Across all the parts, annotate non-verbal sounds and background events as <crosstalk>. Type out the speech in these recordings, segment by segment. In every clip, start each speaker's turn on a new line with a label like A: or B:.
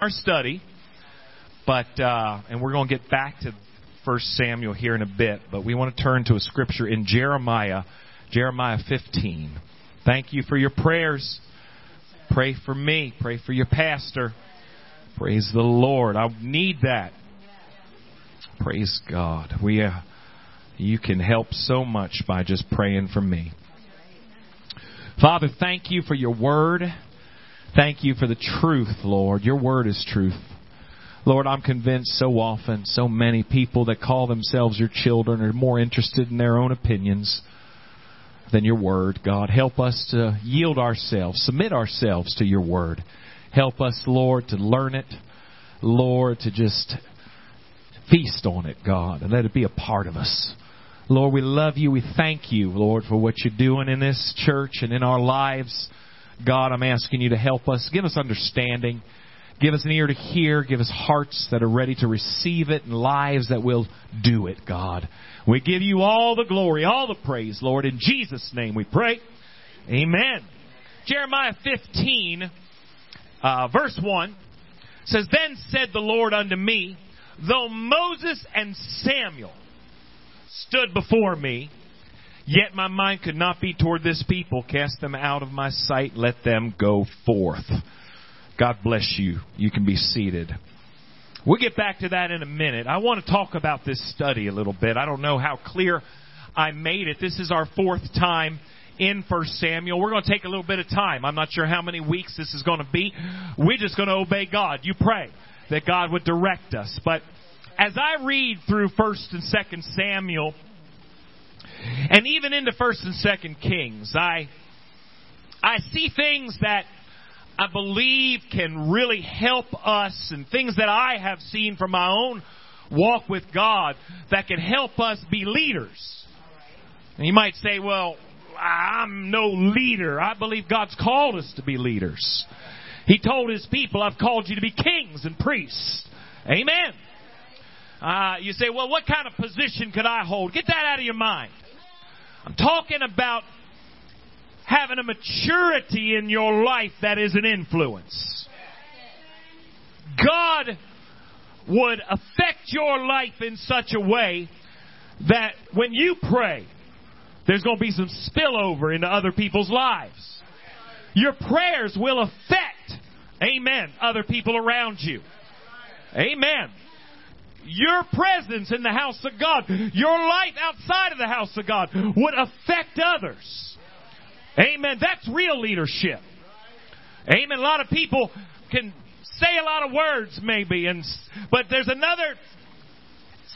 A: our study, but uh, and we're going to get back to First Samuel here in a bit, but we want to turn to a scripture in Jeremiah, Jeremiah 15. Thank you for your prayers. Pray for me. Pray for your pastor. Praise the Lord. I need that. Praise God. We, uh, you can help so much by just praying for me. Father, thank you for your word. Thank you for the truth, Lord. Your word is truth. Lord, I'm convinced so often, so many people that call themselves your children are more interested in their own opinions than your word. God, help us to yield ourselves, submit ourselves to your word. Help us, Lord, to learn it. Lord, to just feast on it, God, and let it be a part of us. Lord, we love you. We thank you, Lord, for what you're doing in this church and in our lives. God, I'm asking you to help us. Give us understanding. Give us an ear to hear. Give us hearts that are ready to receive it and lives that will do it, God. We give you all the glory, all the praise, Lord. In Jesus' name we pray. Amen. Jeremiah 15, uh, verse 1 says, Then said the Lord unto me, Though Moses and Samuel stood before me, Yet my mind could not be toward this people. Cast them out of my sight. Let them go forth. God bless you. You can be seated. We'll get back to that in a minute. I want to talk about this study a little bit. I don't know how clear I made it. This is our fourth time in First Samuel. We're going to take a little bit of time. I'm not sure how many weeks this is going to be. We're just going to obey God. You pray that God would direct us. But as I read through First and Second Samuel, and even into First and Second Kings, I I see things that I believe can really help us, and things that I have seen from my own walk with God that can help us be leaders. And you might say, "Well, I'm no leader. I believe God's called us to be leaders." He told his people, I've called you to be kings and priests. Amen. Uh, you say, well, what kind of position could I hold? Get that out of your mind. I'm talking about having a maturity in your life that is an influence. God would affect your life in such a way that when you pray, there's going to be some spillover into other people's lives. Your prayers will affect, amen, other people around you. Amen your presence in the house of God, your life outside of the house of God would affect others. Amen. That's real leadership. Amen. A lot of people can say a lot of words maybe and but there's another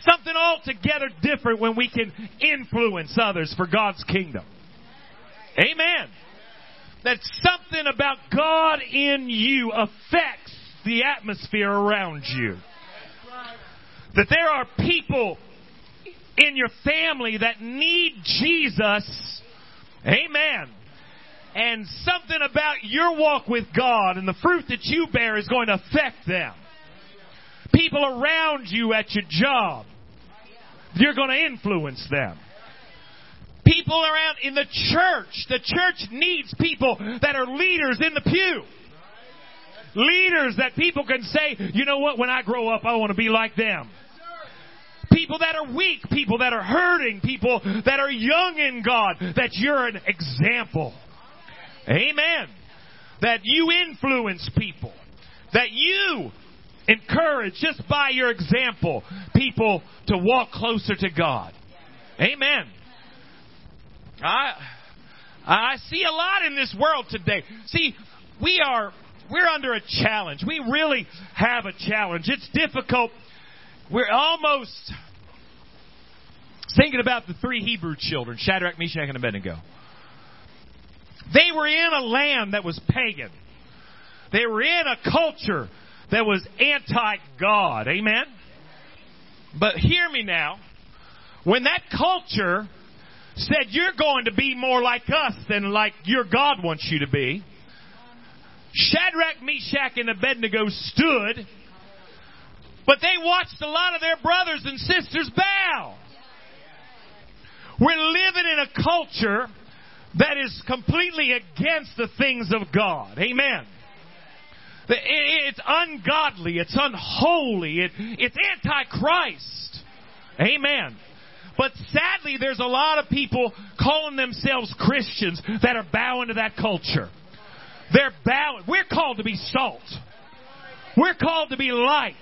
A: something altogether different when we can influence others for God's kingdom. Amen. That something about God in you affects the atmosphere around you. That there are people in your family that need Jesus. Amen. And something about your walk with God and the fruit that you bear is going to affect them. People around you at your job, you're going to influence them. People around in the church, the church needs people that are leaders in the pew. Leaders that people can say, you know what, when I grow up, I want to be like them people that are weak, people that are hurting, people that are young in God, that you're an example. Amen. That you influence people. That you encourage, just by your example, people to walk closer to God. Amen. I, I see a lot in this world today. See, we are, we're under a challenge. We really have a challenge. It's difficult we're almost thinking about the three Hebrew children, Shadrach, Meshach, and Abednego. They were in a land that was pagan. They were in a culture that was anti God. Amen? But hear me now. When that culture said, You're going to be more like us than like your God wants you to be, Shadrach, Meshach, and Abednego stood but they watched a lot of their brothers and sisters bow. We're living in a culture that is completely against the things of God. Amen. It's ungodly. It's unholy. It, it's antichrist. Amen. But sadly, there's a lot of people calling themselves Christians that are bowing to that culture. They're bowing. We're called to be salt. We're called to be light.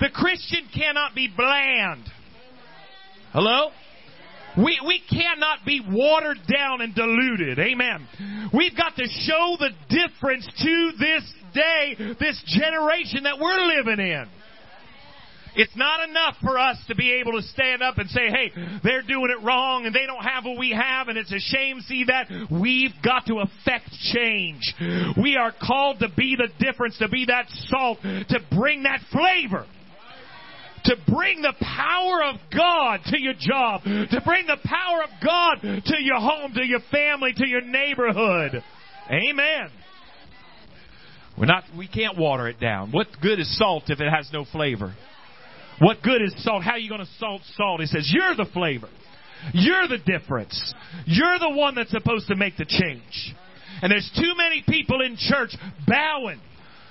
A: The Christian cannot be bland. Hello? We, we cannot be watered down and diluted. Amen. We've got to show the difference to this day, this generation that we're living in. It's not enough for us to be able to stand up and say, hey, they're doing it wrong and they don't have what we have and it's a shame see that. We've got to affect change. We are called to be the difference, to be that salt, to bring that flavor to bring the power of God to your job, to bring the power of God to your home, to your family, to your neighborhood. Amen. We're not, we can't water it down. What good is salt if it has no flavor? What good is salt? How are you going to salt salt? He says, You're the flavor. You're the difference. You're the one that's supposed to make the change. And there's too many people in church bowing.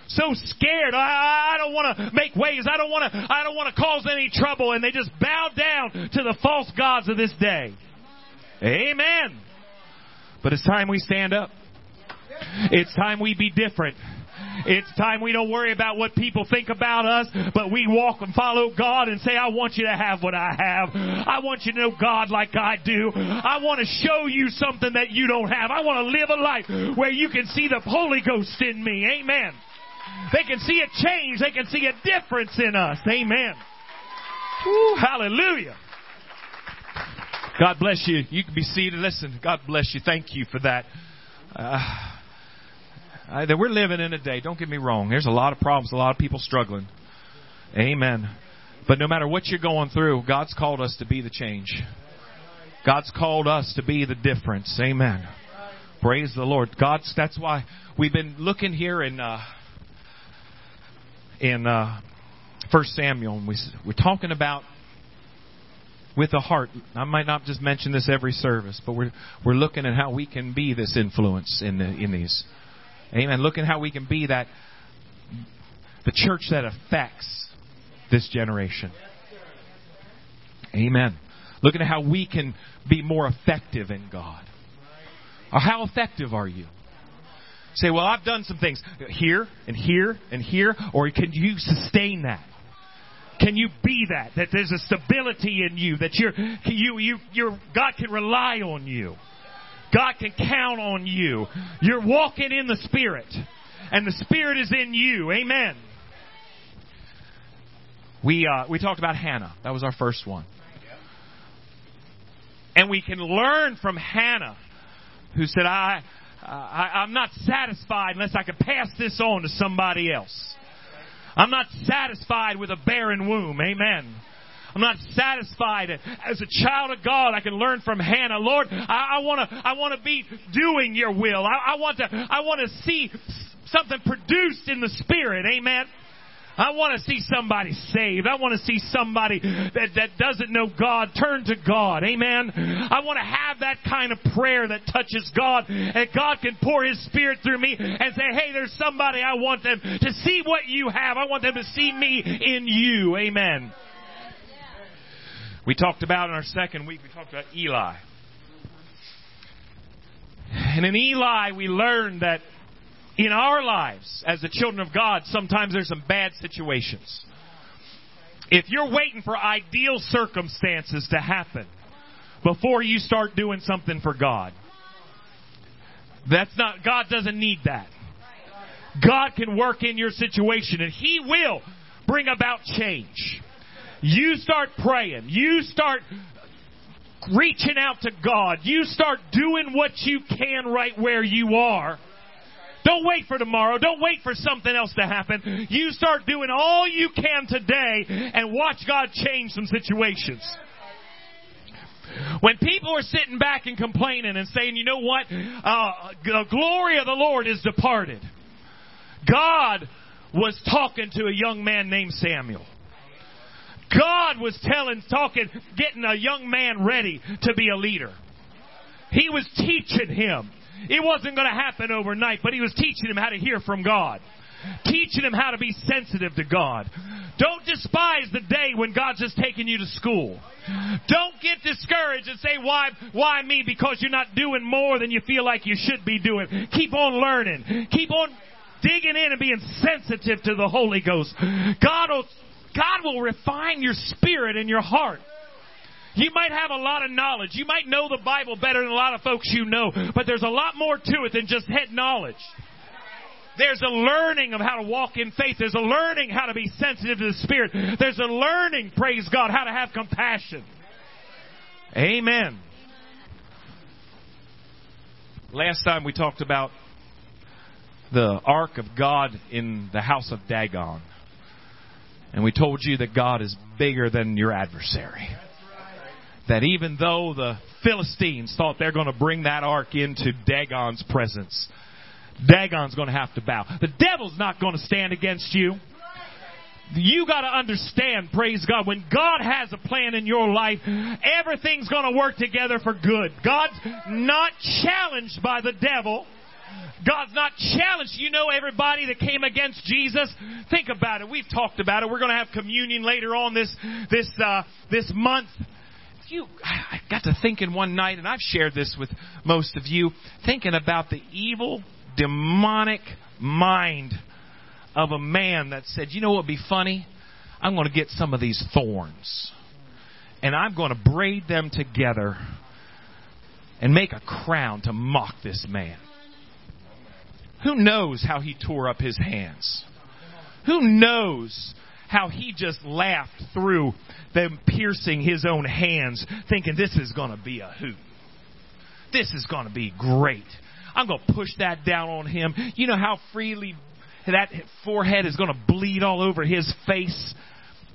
A: So scared. I, I don't want to make waves. I don't want to, I don't want to cause any trouble. And they just bow down to the false gods of this day. Amen. But it's time we stand up. It's time we be different. It's time we don't worry about what people think about us, but we walk and follow God and say, I want you to have what I have. I want you to know God like I do. I want to show you something that you don't have. I want to live a life where you can see the Holy Ghost in me. Amen. They can see a change. They can see a difference in us. Amen. Woo, hallelujah. God bless you. You can be seated. Listen, God bless you. Thank you for that. Uh, uh, that we're living in a day, don't get me wrong, there's a lot of problems, a lot of people struggling. Amen. But no matter what you're going through, God's called us to be the change. God's called us to be the difference. Amen. Praise the Lord. God's, that's why we've been looking here in, uh, in, uh, First Samuel, and we, we're talking about with the heart. I might not just mention this every service, but we're we're looking at how we can be this influence in the, in these. Amen. Looking at how we can be that the church that affects this generation. Amen. Looking at how we can be more effective in God. Or how effective are you? Say, well, I've done some things here and here and here, or can you sustain that? Can you be that? That there's a stability in you, that you're, you, you, you God can rely on you. God can count on you. You're walking in the Spirit, and the Spirit is in you. Amen. We uh, we talked about Hannah. That was our first one, and we can learn from Hannah, who said, "I, Uh, I I'm not satisfied unless I can pass this on to somebody else. I'm not satisfied with a barren womb." Amen. I'm not satisfied. As a child of God, I can learn from Hannah. Lord, I, I want to, I want to be doing your will. I, I want to, I want to see something produced in the Spirit. Amen. I want to see somebody saved. I want to see somebody that, that doesn't know God turn to God. Amen. I want to have that kind of prayer that touches God and God can pour His Spirit through me and say, hey, there's somebody I want them to see what you have. I want them to see me in you. Amen. We talked about in our second week, we talked about Eli. And in Eli, we learned that in our lives, as the children of God, sometimes there's some bad situations. If you're waiting for ideal circumstances to happen before you start doing something for God, that's not, God doesn't need that. God can work in your situation and He will bring about change. You start praying. You start reaching out to God. You start doing what you can right where you are. Don't wait for tomorrow. Don't wait for something else to happen. You start doing all you can today and watch God change some situations. When people are sitting back and complaining and saying, you know what, uh, the glory of the Lord is departed. God was talking to a young man named Samuel. God was telling, talking, getting a young man ready to be a leader. He was teaching him. It wasn't going to happen overnight, but he was teaching him how to hear from God. teaching them how to be sensitive to God. Don't despise the day when God's just taking you to school. Don't get discouraged and say, why, why me? Because you're not doing more than you feel like you should be doing. Keep on learning. Keep on digging in and being sensitive to the Holy Ghost. God will, God will refine your spirit and your heart. You might have a lot of knowledge. You might know the Bible better than a lot of folks you know, but there's a lot more to it than just head knowledge. There's a learning of how to walk in faith. There's a learning how to be sensitive to the Spirit. There's a learning, praise God, how to have compassion. Amen. Last time we talked about the ark of God in the house of Dagon. And we told you that God is bigger than your adversary. That even though the Philistines thought they're going to bring that ark into Dagon's presence, Dagon's going to have to bow. The devil's not going to stand against you. You got to understand, praise God, when God has a plan in your life, everything's going to work together for good. God's not challenged by the devil. God's not challenged. You know everybody that came against Jesus? Think about it. We've talked about it. We're going to have communion later on this, this, uh, this month. You, I got to thinking one night, and I've shared this with most of you, thinking about the evil, demonic mind of a man that said, you know what would be funny? I'm going to get some of these thorns and I'm going to braid them together and make a crown to mock this man. Who knows how he tore up his hands? Who knows how he just laughed through them piercing his own hands, thinking this is going to be a hoot. This is going to be great. I'm going to push that down on him. You know how freely that forehead is going to bleed all over his face.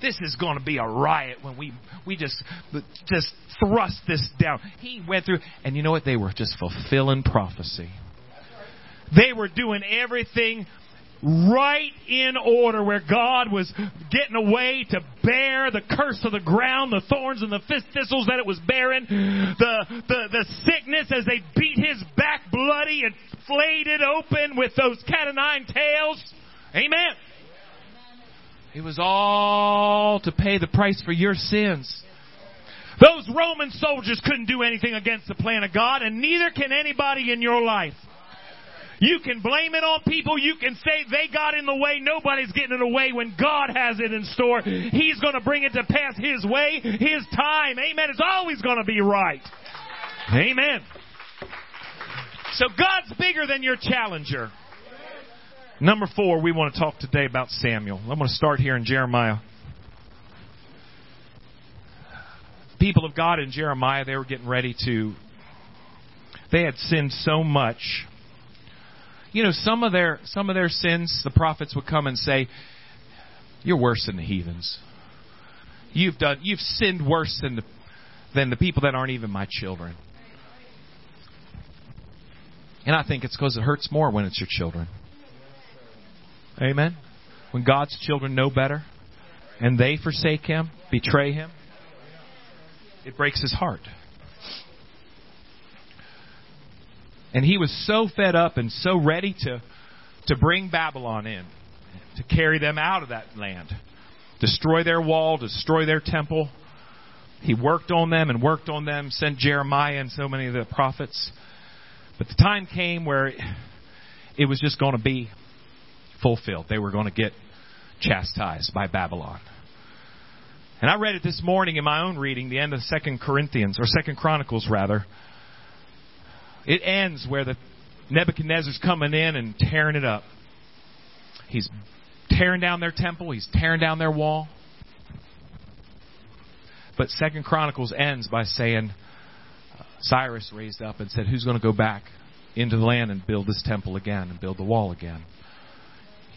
A: This is going to be a riot when we we just just thrust this down. He went through, and you know what? They were just fulfilling prophecy. They were doing everything right in order where God was getting away to bear the curse of the ground, the thorns and the thistles that it was bearing, the, the, the sickness as they beat his back bloody and flayed it open with those cat o' nine tails. Amen. It was all to pay the price for your sins. Those Roman soldiers couldn't do anything against the plan of God, and neither can anybody in your life. You can blame it on people. You can say they got in the way. Nobody's getting in the way when God has it in store. He's going to bring it to pass His way, His time. Amen. It's always going to be right. Amen. So God's bigger than your challenger. Number four, we want to talk today about Samuel. I'm going to start here in Jeremiah. People of God in Jeremiah, they were getting ready to, they had sinned so much you know, some of their some of their sins, the prophets would come and say, "You're worse than the heathens. You've done you've sinned worse than the than the people that aren't even my children." And I think it's because it hurts more when it's your children. Amen. When God's children know better and they forsake him, betray him, it breaks his heart. And he was so fed up and so ready to, to bring Babylon in, to carry them out of that land, destroy their wall, destroy their temple. He worked on them and worked on them, sent Jeremiah and so many of the prophets. But the time came where it was just going to be fulfilled. They were going to get chastised by Babylon. And I read it this morning in my own reading, the end of Second Corinthians or Second Chronicles rather. It ends where the Nebuchadnezzar's coming in and tearing it up. He's tearing down their temple, he's tearing down their wall. But Second Chronicles ends by saying uh, Cyrus raised up and said, "Who's going to go back into the land and build this temple again and build the wall again?"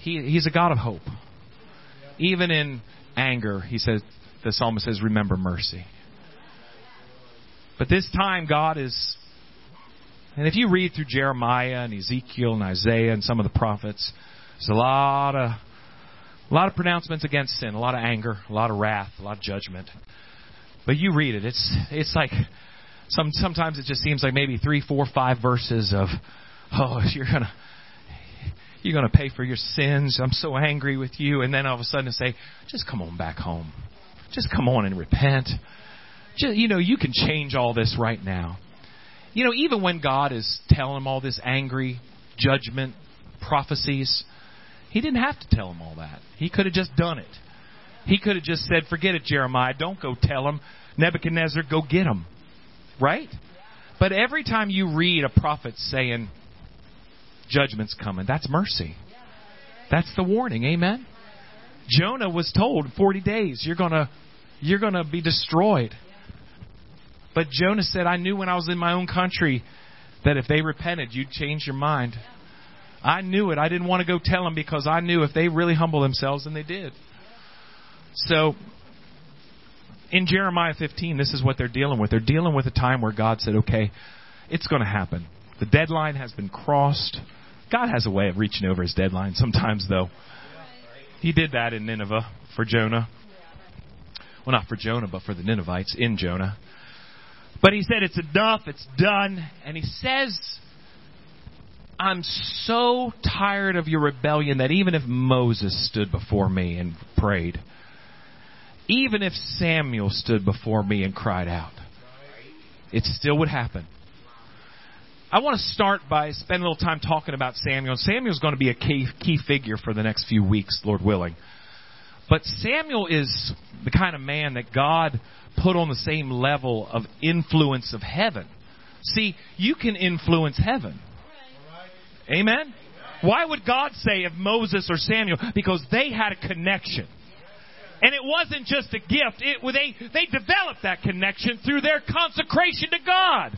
A: He, he's a God of hope. Even in anger, he says, the psalmist says, "Remember mercy." But this time, God is and if you read through Jeremiah and Ezekiel and Isaiah and some of the prophets, there's a lot of a lot of pronouncements against sin, a lot of anger, a lot of wrath, a lot of judgment. But you read it, it's it's like some sometimes it just seems like maybe three, four, five verses of oh, <laughs> you're gonna you're to pay for your sins. I'm so angry with you. And then all of a sudden say, just come on back home. Just come on and repent. Just, you know, you can change all this right now. You know, even when God is telling him all this angry judgment prophecies, he didn't have to tell him all that. He could have just done it. He could have just said, forget it, Jeremiah. Don't go tell him. Nebuchadnezzar, go get him. Right? But every time you read a prophet saying, judgment's coming, that's mercy. That's the warning. Amen? Jonah was told 40 days, you're going to you're going to be destroyed. But Jonah said, I knew when I was in my own country that if they repented, you'd change your mind. I knew it. I didn't want to go tell them because I knew if they really humble themselves, and they did. So, in Jeremiah 15, this is what they're dealing with. They're dealing with a time where God said, okay, it's going to happen. The deadline has been crossed. God has a way of reaching over his deadline sometimes, though. He did that in Nineveh for Jonah. Well, not for Jonah, but for the Ninevites in Jonah. But he said, It's enough, it's done. And he says, I'm so tired of your rebellion that even if Moses stood before me and prayed, even if Samuel stood before me and cried out, it still would happen. I want to start by spending a little time talking about Samuel. Samuel's going to be a key, key figure for the next few weeks, Lord willing. But Samuel is the kind of man that God put on the same level of influence of heaven. See, you can influence heaven. Amen? Why would God say of Moses or Samuel? Because they had a connection. And it wasn't just a gift. It, they, they developed that connection through their consecration to God.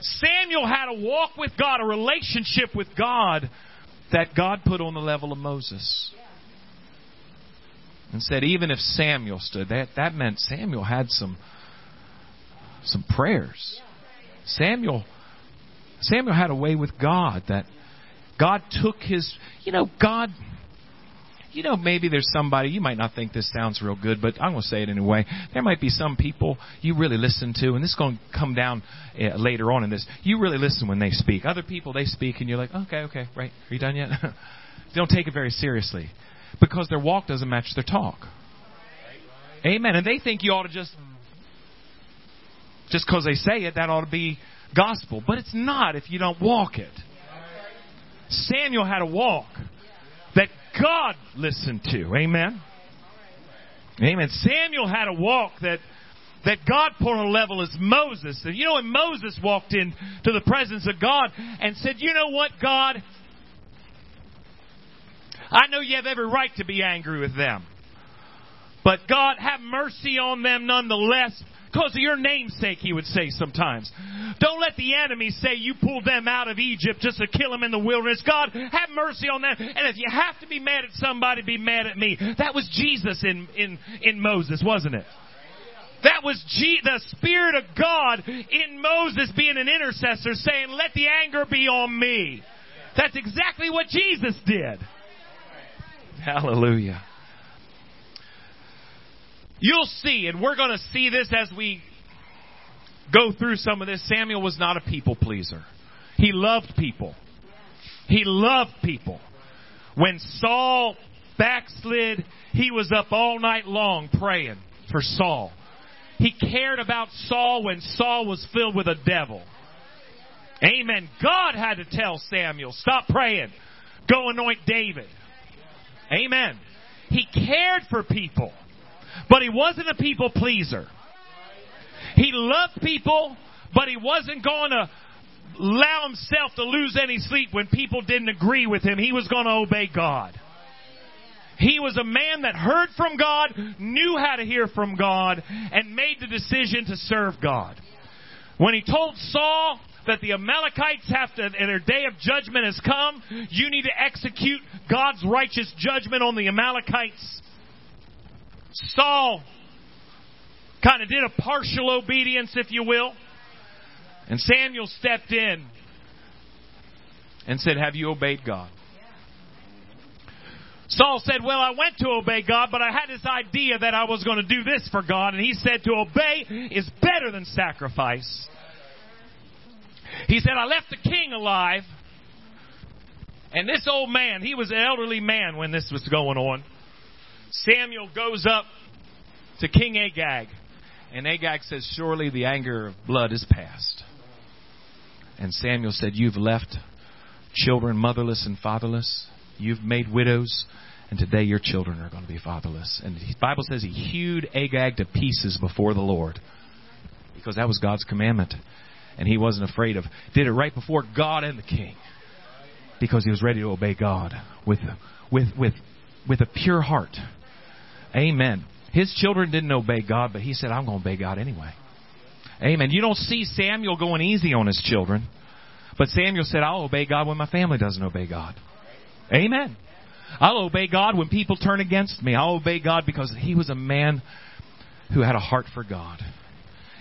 A: Samuel had a walk with God, a relationship with God that God put on the level of Moses. And said, even if Samuel stood, that, that meant Samuel had some, some prayers. Samuel, Samuel had a way with God that God took his, you know, God, you know, maybe there's somebody, you might not think this sounds real good, but I'm going to say it anyway. There might be some people you really listen to, and this is going to come down uh, later on in this. You really listen when they speak. Other people, they speak, and you're like, okay, okay, right. Are you done yet? <laughs> don't take it very seriously because their walk doesn't match their talk. Amen. And they think you ought to just, just because they say it, that ought to be gospel. But it's not if you don't walk it. Samuel had a walk that God listened to. Amen. Amen. Samuel had a walk that that God put on a level as Moses. And you know when Moses walked in to the presence of God and said, "You know what, God? I know you have every right to be angry with them. But God, have mercy on them nonetheless because of your namesake, he would say sometimes. Don't let the enemy say you pulled them out of Egypt just to kill them in the wilderness. God, have mercy on them. And if you have to be mad at somebody, be mad at me. That was Jesus in, in, in Moses, wasn't it? That was G- the Spirit of God in Moses being an intercessor saying, let the anger be on me. That's exactly what Jesus did. Hallelujah. You'll see, and we're going to see this as we go through some of this. Samuel was not a people pleaser. He loved people. He loved people. When Saul backslid, he was up all night long praying for Saul. He cared about Saul when Saul was filled with a devil. Amen. God had to tell Samuel, stop praying. Go anoint David. Amen. He cared for people. But he wasn't a people pleaser. He loved people, but he wasn't going to allow himself to lose any sleep when people didn't agree with him. He was going to obey God. He was a man that heard from God, knew how to hear from God, and made the decision to serve God. When he told Saul that the Amalekites have to, and their day of judgment has come, you need to execute God's righteous judgment on the Amalekites. Saul kind of did a partial obedience, if you will. And Samuel stepped in and said, Have you obeyed God? Saul said, Well, I went to obey God, but I had this idea that I was going to do this for God. And he said, To obey is better than sacrifice. He said, I left the king alive And this old man, he was an elderly man when this was going on. Samuel goes up to King Agag. And Agag says, Surely the anger of blood is past. And Samuel said, You've left children motherless and fatherless. You've made widows. And today your children are going to be fatherless. And the Bible says he hewed Agag to pieces before the Lord. Because that was God's commandment. And he wasn't afraid of. Did it right before God and the king. Because he was ready to obey God with, with, with, with a pure heart. Amen. His children didn't obey God, but he said, I'm going to obey God anyway. Amen. You don't see Samuel going easy on his children. But Samuel said, I'll obey God when my family doesn't obey God. Amen. I'll obey God when people turn against me. I'll obey God because he was a man who had a heart for God.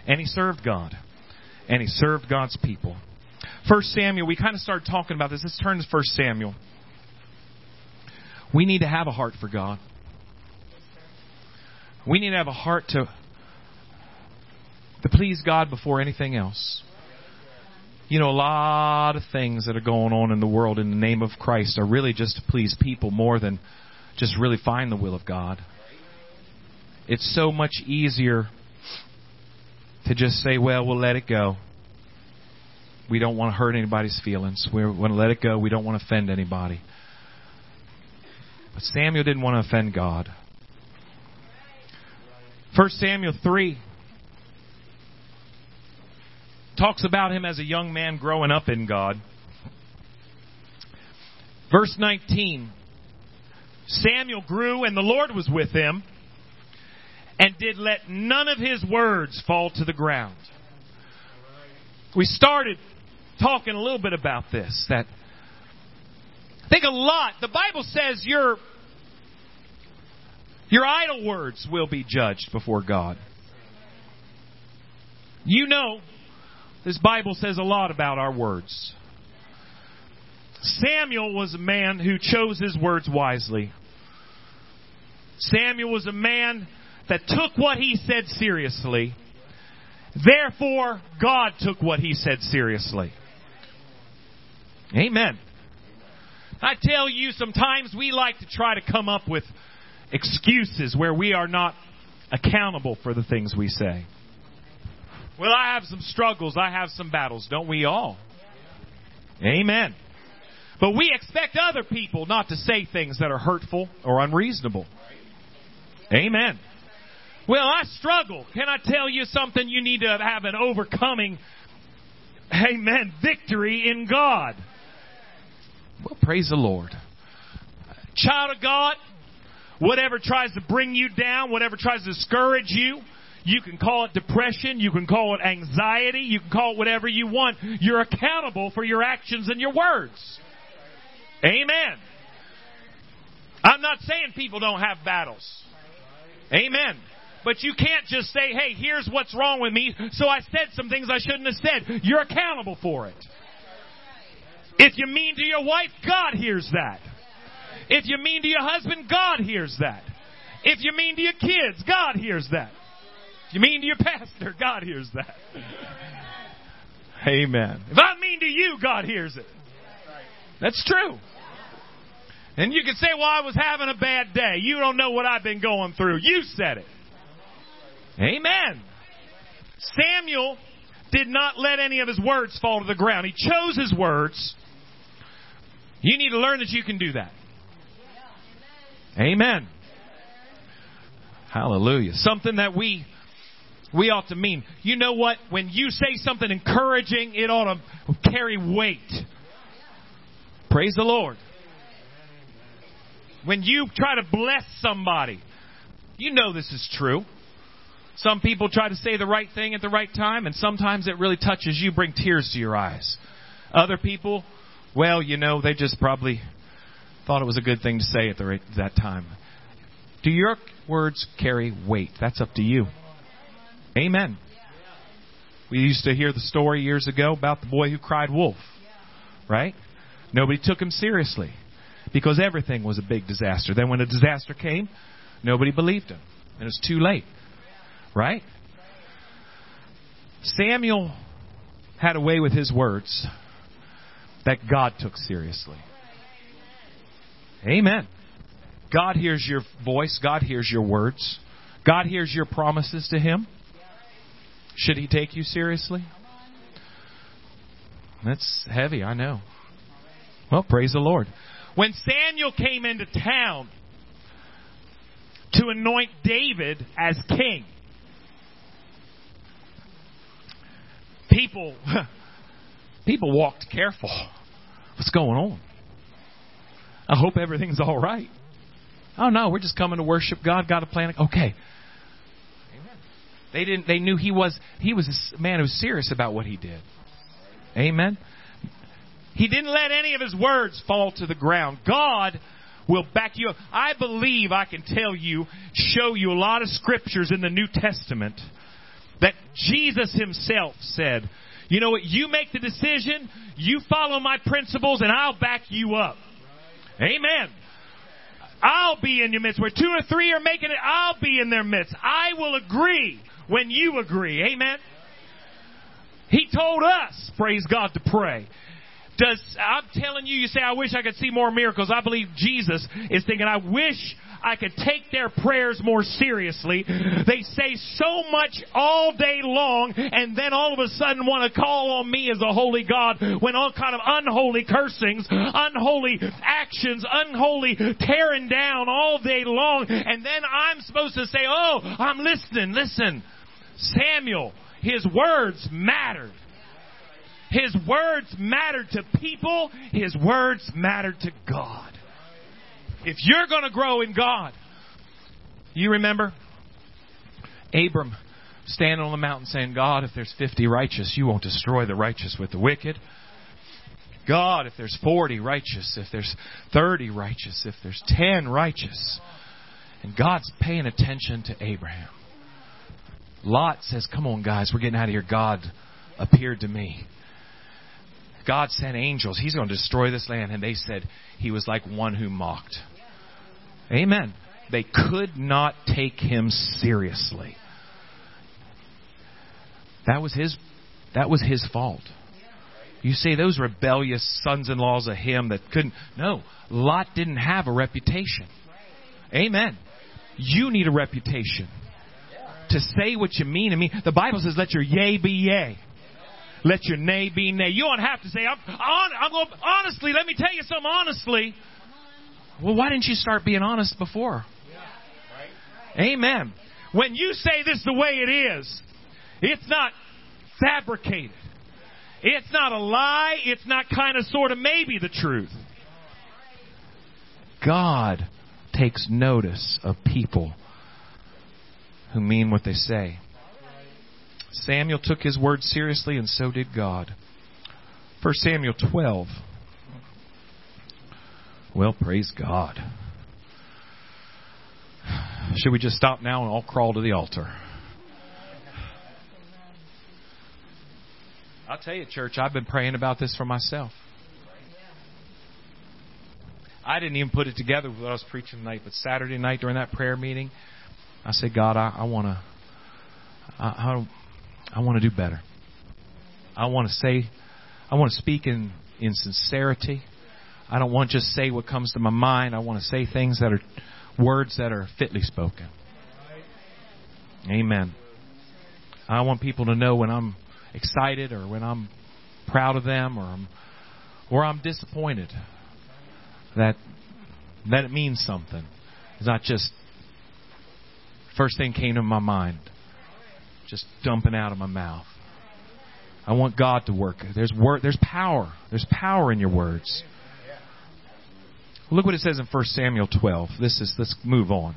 A: And he served God. And he served God's people. First Samuel, we kind of started talking about this. Let's turn to First Samuel. We need to have a heart for God. We need to have a heart to, to please God before anything else. You know, a lot of things that are going on in the world in the name of Christ are really just to please people more than just really find the will of God. It's so much easier to just say, well, we'll let it go. We don't want to hurt anybody's feelings. We want to let it go. We don't want to offend anybody. But Samuel didn't want to offend God. 1 Samuel 3 talks about him as a young man growing up in God. Verse 19 Samuel grew, and the Lord was with him, and did let none of his words fall to the ground. We started talking a little bit about this. That I think a lot. The Bible says your your idle words will be judged before God. You know, this Bible says a lot about our words. Samuel was a man who chose his words wisely. Samuel was a man that took what he said seriously. Therefore, God took what he said seriously. Amen. I tell you, sometimes we like to try to come up with excuses where we are not accountable for the things we say. Well, I have some struggles, I have some battles, don't we all? Amen. But we expect other people not to say things that are hurtful or unreasonable. Amen. Well, I struggle. Can I tell you something? You need to have an overcoming, amen, victory in God. Well, praise the Lord. Child of God, whatever tries to bring you down, whatever tries to discourage you, you can call it depression, you can call it anxiety, you can call it whatever you want. You're accountable for your actions and your words. Amen. I'm not saying people don't have battles. Amen. But you can't just say, hey, here's what's wrong with me, so I said some things I shouldn't have said. You're accountable for it. If you mean to your wife, God hears that. If you mean to your husband, God hears that. If you mean to your kids, God hears that. If you mean to your pastor, God hears that. Amen. If I mean to you, God hears it. That's true. And you can say, well, I was having a bad day. You don't know what I've been going through. You said it. Amen. Samuel did not let any of his words fall to the ground. He chose his words. You need to learn that you can do that. Amen. Hallelujah. Something that we we ought to mean. You know what? When you say something encouraging, it ought to carry weight. Praise the Lord. When you try to bless somebody, you know this is true. Some people try to say the right thing at the right time, and sometimes it really touches you, bring tears to your eyes. Other people, well, you know, they just probably thought it was a good thing to say at the right, that time. Do your words carry weight? That's up to you. Amen. We used to hear the story years ago about the boy who cried wolf, right? Nobody took him seriously because everything was a big disaster. Then when a disaster came, nobody believed him. And it was too late. Right? Samuel had a way with his words that God took seriously. Amen. God hears your voice. God hears your words. God hears your promises to him. Should he take you seriously? That's heavy, I know. Well, praise the Lord. When Samuel came into town to anoint David as king, people <laughs> people walked careful. What's going on? I hope everything's all right. Oh no, we're just coming to worship God. Got a plan. Okay. Amen. They didn't. They knew he was. He was a man who was serious about what he did. Amen. He didn't let any of his words fall to the ground. God will back you up. I believe I can tell you, show you a lot of scriptures in the New Testament that Jesus himself said, you know what, you make the decision, you follow my principles, and I'll back you up. Amen. I'll be in your midst. Where two or three are making it, I'll be in their midst. I will agree when you agree. Amen. He told us, praise God, to pray. Does I'm telling you, you say, I wish I could see more miracles. I believe Jesus is thinking, I wish I could take their prayers more seriously. They say so much all day long and then all of a sudden want to call on me as a holy God when all kind of unholy cursings, unholy actions, unholy tearing down all day long. And then I'm supposed to say, oh, I'm listening, listen. Samuel, his words mattered. His words mattered to people. His words mattered to God. If you're going to grow in God, you remember Abram standing on the mountain saying, God, if there's 50 righteous, you won't destroy the righteous with the wicked. God, if there's 40 righteous, if there's 30 righteous, if there's 10 righteous. And God's paying attention to Abraham. Lot says, Come on, guys, we're getting out of here. God appeared to me. God sent angels. He's going to destroy this land. And they said he was like one who mocked. Amen. They could not take him seriously. That was his that was his fault. You say those rebellious sons-in-laws of him that couldn't no, Lot didn't have a reputation. Amen. You need a reputation. To say what you mean. I mean, the Bible says let your yea be yea. Let your nay be nay. You don't have to say, I'm, I'm going, honestly, let me tell you something honestly. Well, why didn't you start being honest before? Amen. When you say this the way it is, it's not fabricated. It's not a lie. It's not kind of, sort of, maybe the truth. God takes notice of people who mean what they say. Samuel took his word seriously, and so did God. 1 Samuel 12. Well, praise God. Should we just stop now and all crawl to the altar? I'll tell you, church, I've been praying about this for myself. I didn't even put it together with what I was preaching tonight, but Saturday night during that prayer meeting, I said, God, I, want to, I, I, I want to do better. I want to say, I want to speak in, in sincerity. I don't want to just say what comes to my mind. I want to say things that are words that are fitly spoken. Amen. I want people to know when I'm excited or when I'm proud of them or I'm or I'm disappointed that that it means something. It's not just first thing came to my mind just dumping out of my mouth. I want God to work. There's word, there's power. There's power in your words. Look what it says in 1 Samuel 12. This is let's move on.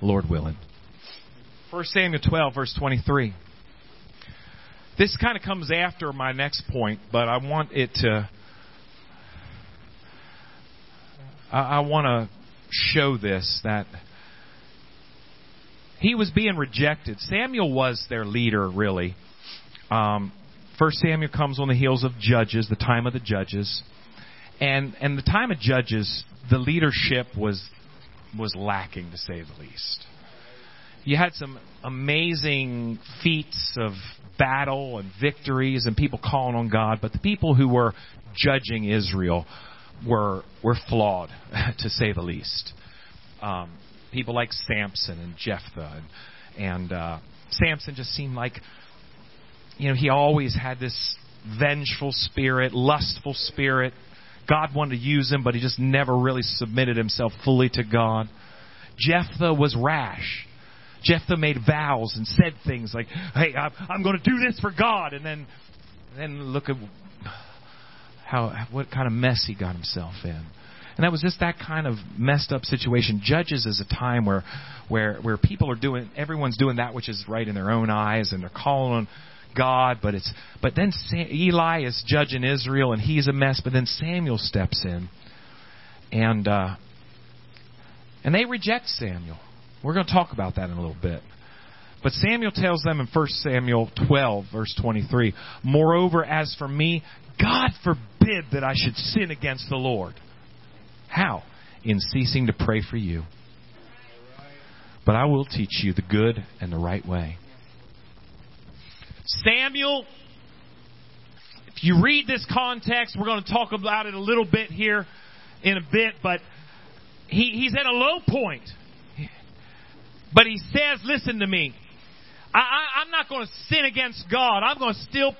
A: Lord willing. 1 Samuel 12 verse 23. This kind of comes after my next point, but I want it to I, I want to show this that he was being rejected. Samuel was their leader, really. Um, First Samuel comes on the heels of Judges, the time of the Judges, and and the time of Judges, the leadership was was lacking to say the least. You had some amazing feats of battle and victories and people calling on God, but the people who were judging Israel, were were flawed, <laughs> to say the least. Um, people like Samson and Jephthah, and, and uh, Samson just seemed like, you know, he always had this vengeful spirit, lustful spirit. God wanted to use him, but he just never really submitted himself fully to God. Jephthah was rash. Jephthah made vows and said things like, "Hey, I'm going to do this for God," and then, then look at how what kind of mess he got himself in. And that was just that kind of messed up situation. Judges is a time where, where, where people are doing, everyone's doing that which is right in their own eyes, and they're calling on God. But it's, but then Eli is judging Israel, and he's a mess. But then Samuel steps in, and uh, and they reject Samuel. We're going to talk about that in a little bit. But Samuel tells them in 1 Samuel 12, verse 23, Moreover, as for me, God forbid that I should sin against the Lord. How? In ceasing to pray for you. But I will teach you the good and the right way. Samuel, if you read this context, we're going to talk about it a little bit here in a bit, but he, he's at a low point. But he says, listen to me. I, am not going to sin against God. I'm going to still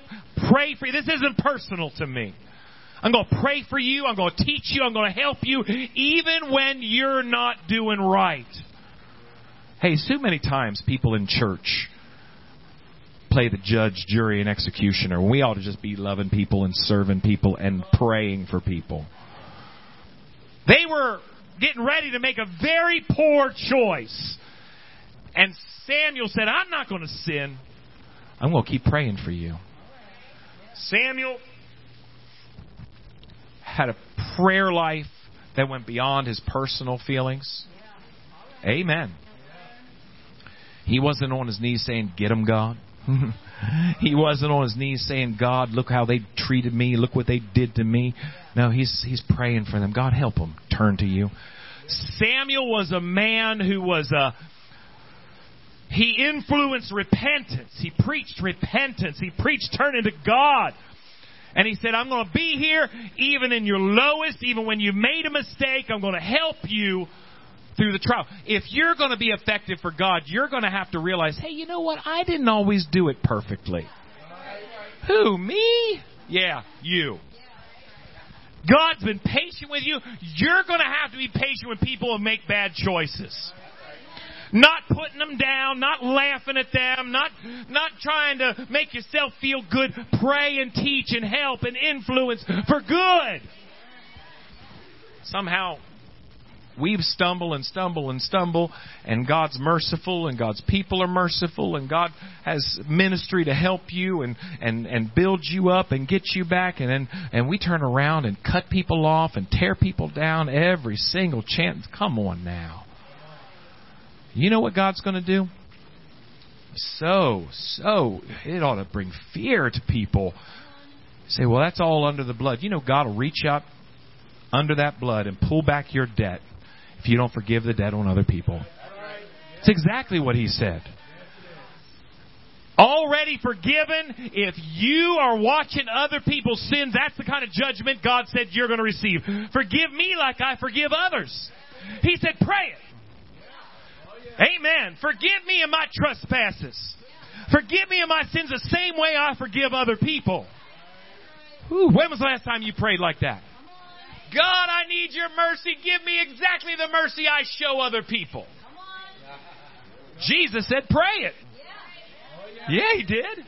A: pray for you. This isn't personal to me. I'm going to pray for you. I'm going to teach you. I'm going to help you, even when you're not doing right. Hey, so many times people in church play the judge, jury, and executioner. We ought to just be loving people and serving people and praying for people. They were getting ready to make a very poor choice. And Samuel said, I'm not going to sin. I'm going to keep praying for you. Samuel had a prayer life that went beyond his personal feelings. Amen. He wasn't on his knees saying, Get him, God. <laughs> he wasn't on his knees saying, God, look how they treated me. Look what they did to me. No, he's, he's praying for them. God, help them turn to you. Samuel was a man who was a he influenced repentance. He preached repentance. He preached turning to God. And he said, I'm going to be here even in your lowest, even when you made a mistake. I'm going to help you through the trial. If you're going to be effective for God, you're going to have to realize, hey, you know what? I didn't always do it perfectly. Who? Me? Yeah, you. God's been patient with you. You're going to have to be patient with people who make bad choices. Not putting them down, not laughing at them, not, not trying to make yourself feel good. Pray and teach and help and influence for good. Somehow, we stumble and stumble and stumble, and God's merciful, and God's people are merciful, and God has ministry to help you and, and, and build you up and get you back, and then and we turn around and cut people off and tear people down every single chance. Come on now. You know what God's going to do? So, so, it ought to bring fear to people. Say, well, that's all under the blood. You know, God will reach out under that blood and pull back your debt if you don't forgive the debt on other people. It's exactly what He said. Already forgiven. If you are watching other people's sins, that's the kind of judgment God said you're going to receive. Forgive me like I forgive others. He said, pray it. Amen. Forgive me of my trespasses. Forgive me of my sins the same way I forgive other people. When was the last time you prayed like that? God, I need your mercy. Give me exactly the mercy I show other people. Jesus said, pray it. Yeah, he did.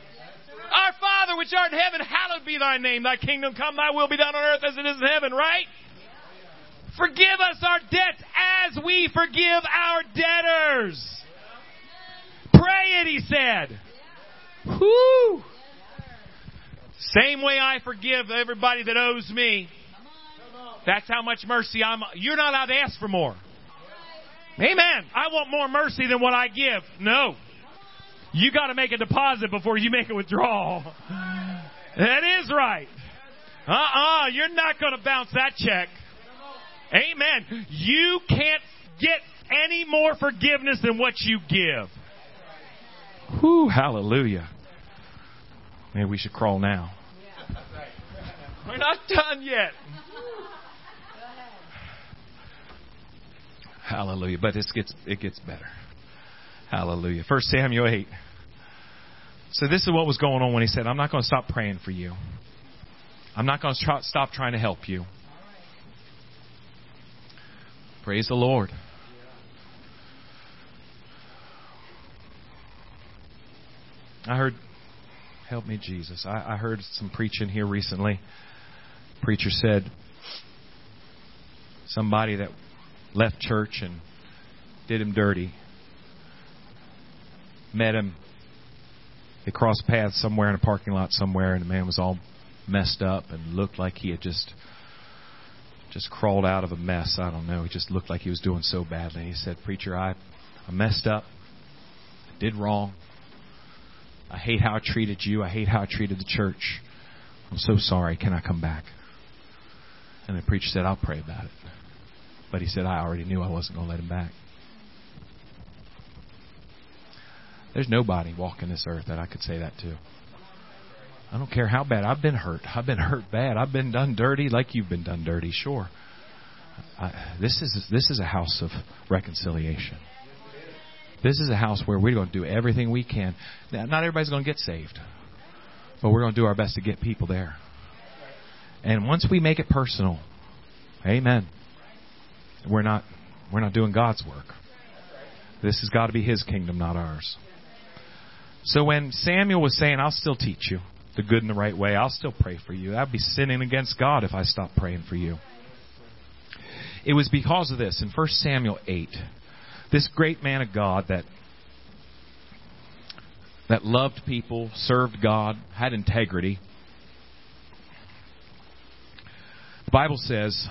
A: Our Father which art in heaven, hallowed be thy name. Thy kingdom come, thy will be done on earth as it is in heaven, right? Forgive us our debts as we forgive our debtors. Pray it, he said. Whoo! Same way I forgive everybody that owes me. That's how much mercy I'm. You're not allowed to ask for more. Amen. I want more mercy than what I give. No. You got to make a deposit before you make a withdrawal. That is right. Uh uh-uh, uh. you are not going to bounce that check. Amen. You can't get any more forgiveness than what you give. Whew, hallelujah. Maybe we should crawl now. We're not done yet. Hallelujah. But it gets it gets better. Hallelujah. First Samuel eight. So this is what was going on when he said, I'm not going to stop praying for you. I'm not going to stop trying to help you. Praise the Lord. I heard, help me, Jesus. I, I heard some preaching here recently. Preacher said, somebody that left church and did him dirty met him. They crossed paths somewhere in a parking lot somewhere, and the man was all messed up and looked like he had just just crawled out of a mess. I don't know. He just looked like he was doing so badly. He said, "Preacher, I I messed up. I did wrong. I hate how I treated you. I hate how I treated the church. I'm so sorry. Can I come back?" And the preacher said, "I'll pray about it." But he said, "I already knew I wasn't going to let him back." There's nobody walking this earth that I could say that to. I don't care how bad. I've been hurt. I've been hurt bad. I've been done dirty like you've been done dirty. Sure. I, this is this is a house of reconciliation. This is a house where we're going to do everything we can. Now, not everybody's going to get saved, but we're going to do our best to get people there. And once we make it personal, Amen. We're not we're not doing God's work. This has got to be His kingdom, not ours. So when Samuel was saying, I'll still teach you the good and the right way, I'll still pray for you, I'd be sinning against God if I stopped praying for you. It was because of this. In 1 Samuel 8, this great man of God that that loved people, served God, had integrity. The Bible says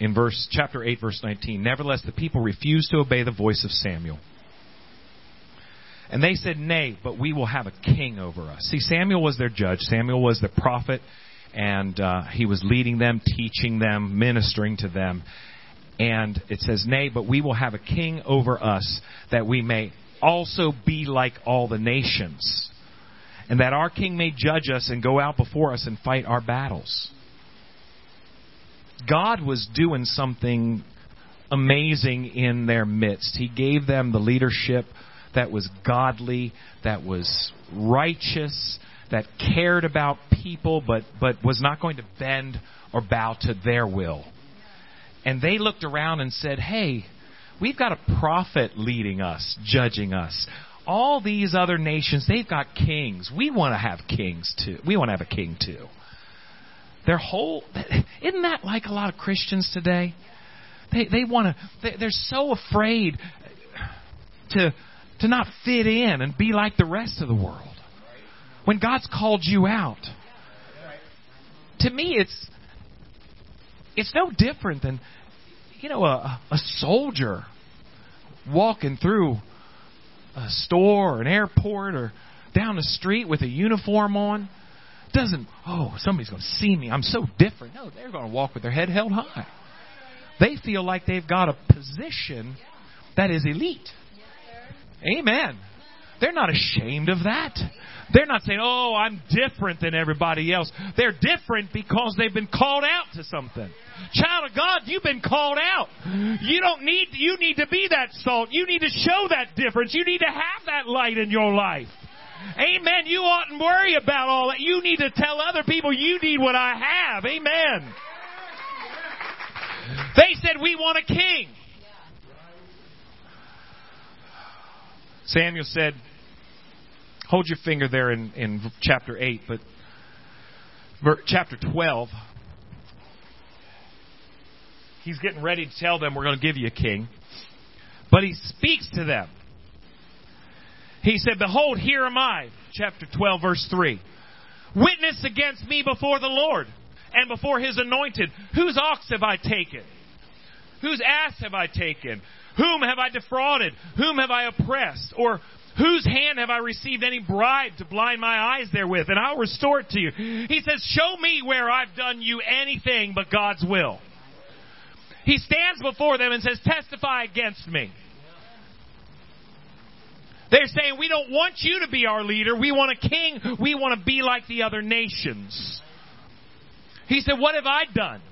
A: in verse chapter 8 verse 19, nevertheless the people refused to obey the voice of Samuel. And they said, Nay, but we will have a king over us. See, Samuel was their judge. Samuel was the prophet, and uh, he was leading them, teaching them, ministering to them. And it says, Nay, but we will have a king over us, that we may also be like all the nations, and that our king may judge us and go out before us and fight our battles. God was doing something amazing in their midst. He gave them the leadership that was godly, that was righteous, that cared about people, but, but was not going to bend or bow to their will. And they looked around and said, Hey, we've got a prophet leading us, judging us. All these other nations, they've got kings. We want to have kings too. We want to have a king too. Their whole, <laughs> isn't that like a lot of Christians today? They, they want to, they, they're so afraid to, to not fit in and be like the rest of the world. When God's called you out. To me, it's, it's no different than, you know, a, a soldier walking through a store or an airport or down the street with a uniform on doesn't, oh, somebody's going to see me. I'm so different. No, they're going to walk with their head held high. They feel like they've got a position that is elite. Amen. They're not ashamed of that. They're not saying, oh, I'm different than everybody else. They're different because they've been called out to something. Child of God, you've been called out. You don't need, you need to be that salt. You need to show that difference. You need to have that light in your life. Amen. You oughtn't worry about all that. You need to tell other people you need what I have. Amen. They said, we want a king. Samuel said, hold your finger there in, in chapter 8, but chapter 12, he's getting ready to tell them, we're going to give you a king. But he speaks to them. He said, Behold, here am I. Chapter 12, verse 3. Witness against me before the Lord and before his anointed. Whose ox have I taken? Whose ass have I taken? Whom have I defrauded? Whom have I oppressed? Or whose hand have I received any bribe to blind my eyes therewith? And I'll restore it to you. He says, Show me where I've done you anything but God's will. He stands before them and says, Testify against me. They're saying, We don't want you to be our leader. We want a king. We want to be like the other nations. He said, What have I done?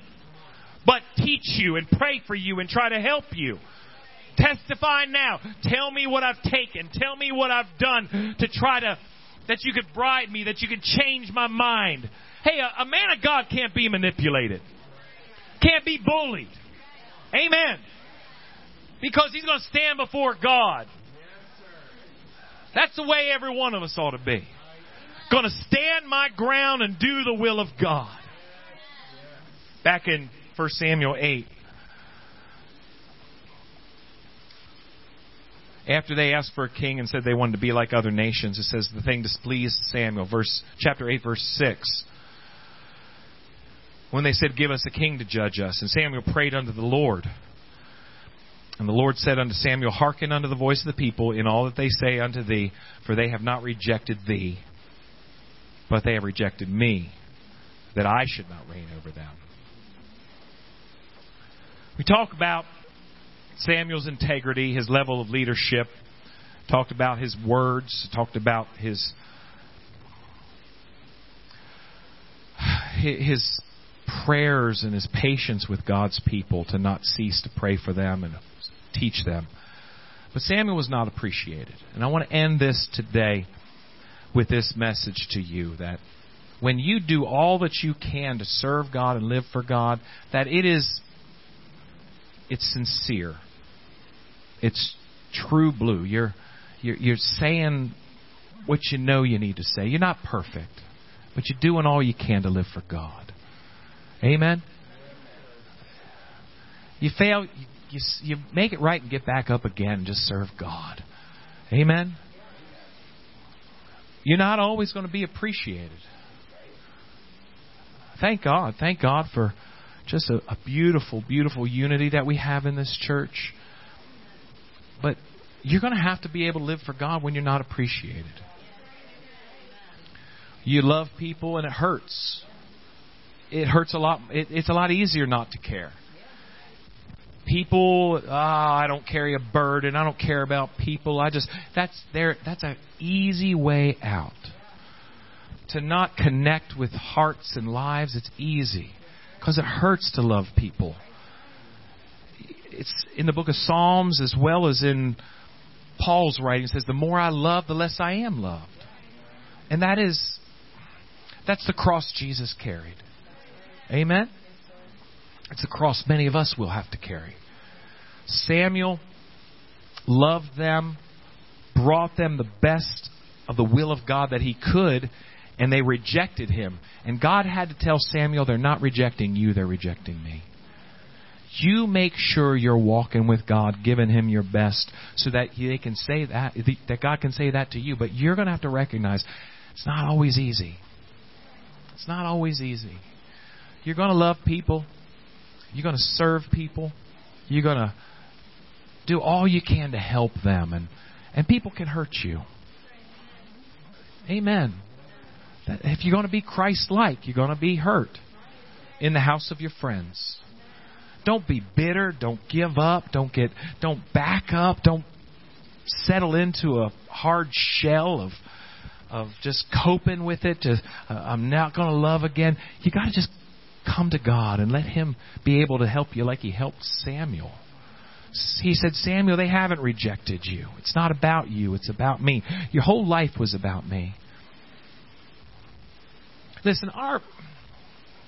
A: But teach you and pray for you and try to help you. Testify now. Tell me what I've taken. Tell me what I've done to try to, that you could bribe me, that you could change my mind. Hey, a, a man of God can't be manipulated. Can't be bullied. Amen. Because he's going to stand before God. That's the way every one of us ought to be. Going to stand my ground and do the will of God. Back in 1 Samuel 8. After they asked for a king and said they wanted to be like other nations, it says the thing displeased Samuel. Verse chapter 8, verse 6 when they said, Give us a king to judge us. And Samuel prayed unto the Lord. And the Lord said unto Samuel, Hearken unto the voice of the people in all that they say unto thee, for they have not rejected thee, but they have rejected me, that I should not reign over them. We talk about Samuel's integrity, his level of leadership, talked about his words, talked about his his prayers and his patience with God's people to not cease to pray for them and teach them. But Samuel was not appreciated. And I want to end this today with this message to you that when you do all that you can to serve God and live for God, that it is it's sincere. It's true blue. You're you're, you're saying what you know you need to say. You're not perfect, but you're doing all you can to live for God. Amen. You fail, you, you, make it right and get back up again and just serve God. Amen. You're not always going to be appreciated. Thank God. Thank God for just a, a beautiful, beautiful unity that we have in this church. But you're going to have to be able to live for God when you're not appreciated. You love people and it hurts it hurts a lot. It, it's a lot easier not to care. People, ah, oh, I don't carry a burden. I don't care about people. I just that's there. That's an easy way out. To not connect with hearts and lives, it's easy because it hurts to love people. It's in the book of Psalms as well as in Paul's writing. It says, "The more I love, the less I am loved," and that is that's the cross Jesus carried. Amen? It's a cross many of us will have to carry. Samuel loved them, brought them the best of the will of God that he could, and they rejected him. And God had to tell Samuel, they're not rejecting you, they're rejecting me. You make sure you're walking with God, giving Him your best, so that they can say that, that God can say that to you. But you're going to have to recognize it's not always easy. It's not always easy. You're going to love people. You're going to serve people. You're going to do all you can to help them. And, and people can hurt you. Amen. If you're going to be Christ like, you're going to be hurt in the house of your friends. Don't be bitter. Don't give up. Don't get. Don't back up. Don't settle into a hard shell of of just coping with it. To uh, I'm not going to love again. You got to just come to God and let Him be able to help you like He helped Samuel. He said, Samuel, they haven't rejected you. It's not about you, it's about me. Your whole life was about me. Listen, our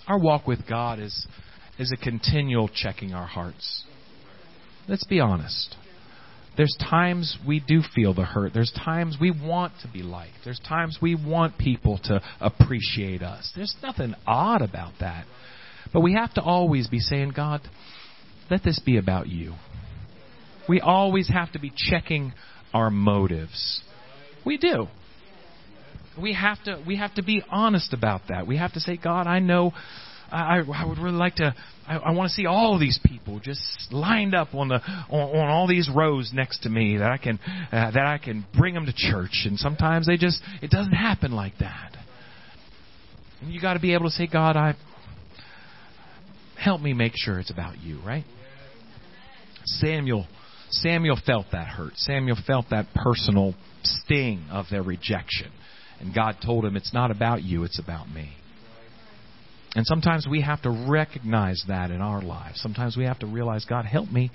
A: our walk with God is is a continual checking our hearts. Let's be honest. There's times we do feel the hurt. There's times we want to be liked. There's times we want people to appreciate us. There's nothing odd about that. But we have to always be saying, God, let this be about you. We always have to be checking our motives. We do. We have to we have to be honest about that. We have to say, God, I know I, I would really like to. I, I want to see all these people just lined up on the on, on all these rows next to me that I can uh, that I can bring them to church. And sometimes they just it doesn't happen like that. And you got to be able to say, God, I help me make sure it's about you, right? Samuel Samuel felt that hurt. Samuel felt that personal sting of their rejection. And God told him, It's not about you, it's about me. And sometimes we have to recognize that in our lives. Sometimes we have to realize, God, help me.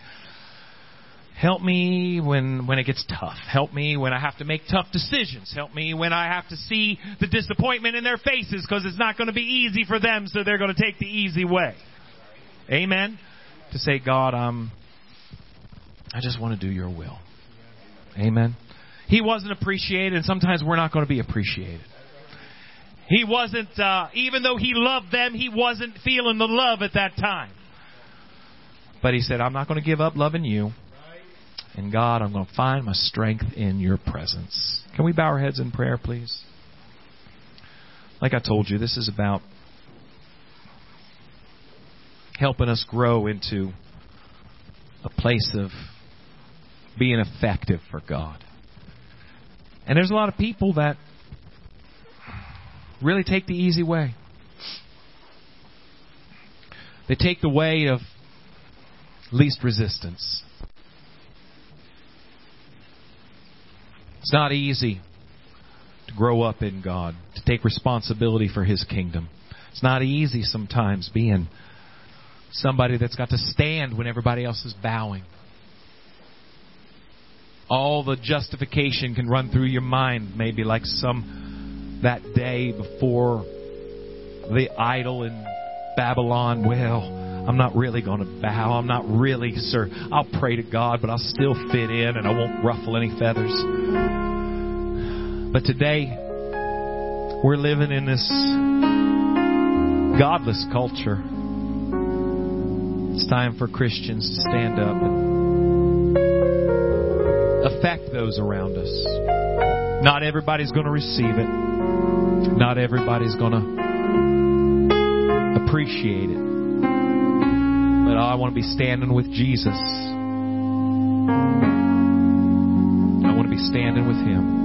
B: Help me when, when it gets tough. Help me when I have to make tough decisions. Help me when I have to see the disappointment in their faces because it's not going to be easy for them, so they're going to take the easy way. Amen. To say, God, um, I just want to do your will. Amen. He wasn't appreciated, and sometimes we're not going to be appreciated. He wasn't, uh, even though he loved them, he wasn't feeling the love at that time. But he said, I'm not going to give up loving you. And God, I'm going to find my strength in your presence. Can we bow our heads in prayer, please? Like I told you, this is about helping us grow into a place of being effective for God. And there's a lot of people that really take the easy way. They take the way of least resistance. It's not easy to grow up in God, to take responsibility for His kingdom. It's not easy sometimes being somebody that's got to stand when everybody else is bowing. All the justification can run through your mind, maybe like some that day before the idol in Babylon. Well, I'm not really going to bow. I'm not really, sir. I'll pray to God, but I'll still fit in and I won't ruffle any feathers. But today, we're living in this godless culture. It's time for Christians to stand up and affect those around us. Not everybody's going to receive it. Not everybody's going to appreciate it. But I want to be standing with Jesus. I want to be standing with Him.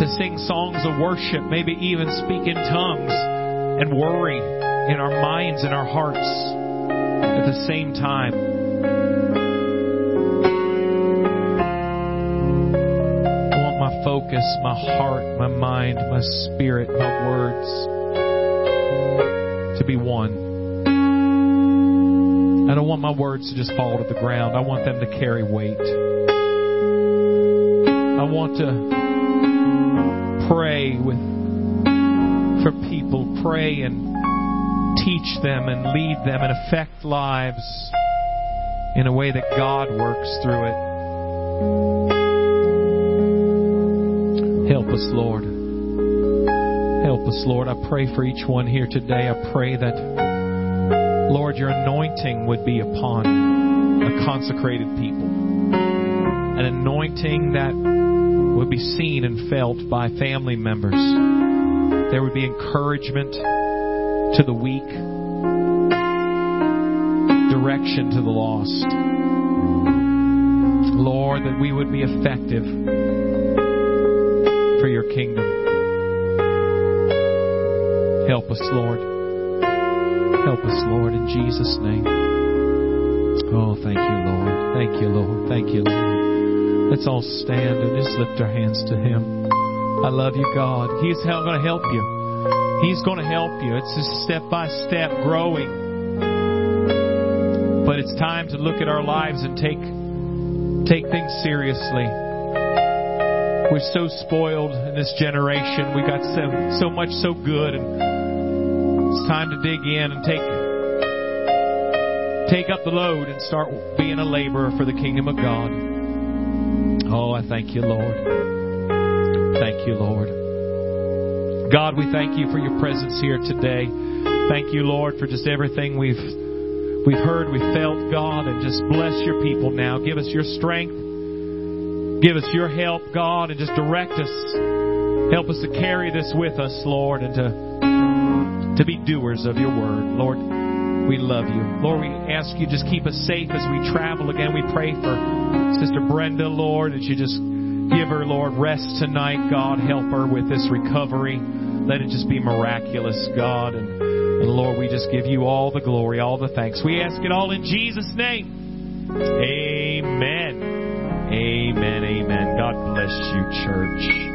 A: to sing songs of worship, maybe even speak in tongues and worry in our minds and our hearts at the same time. I want my focus, my heart, my mind, my spirit, my words to be one. I don't want my words to just fall to the ground. I want them to carry weight. I want to pray with for people, pray and teach them and lead them and affect lives in a way that God works through it. Help us, Lord. Help us, Lord. I pray for each one here today. I pray that, Lord, your anointing would be upon a consecrated people. An anointing that would be seen and felt by family members. There would be encouragement to the weak, direction to the lost. Lord, that we would be effective for your kingdom. Help us, Lord. Help us, Lord, in Jesus' name. Oh, thank you, Lord. Thank you, Lord. Thank you, Lord. Let's all stand and just lift our hands to Him. I love you, God. He's going to help you. He's going to help you. It's just step by step growing. But it's time to look at our lives and take take things seriously. We're so spoiled in this generation. We got so so much so good and it's time to dig in and take take up the load and start being a laborer for the kingdom of God. I thank you, Lord. Thank you, Lord. God, we thank you for your presence here today. Thank you, Lord, for just everything we've we've heard, we've felt, God, and just bless your people now. Give us your strength. Give us your help, God, and just direct us. Help us to carry this with us, Lord, and to to be doers of your word. Lord, we love you. Lord, we ask you just keep us safe as we travel again. We pray for Sister Brenda, Lord, that you just give her, Lord, rest tonight. God, help her with this recovery. Let it just be miraculous, God. And, and Lord, we just give you all the glory, all the thanks. We ask it all in Jesus' name. Amen. Amen. Amen. God bless you, church.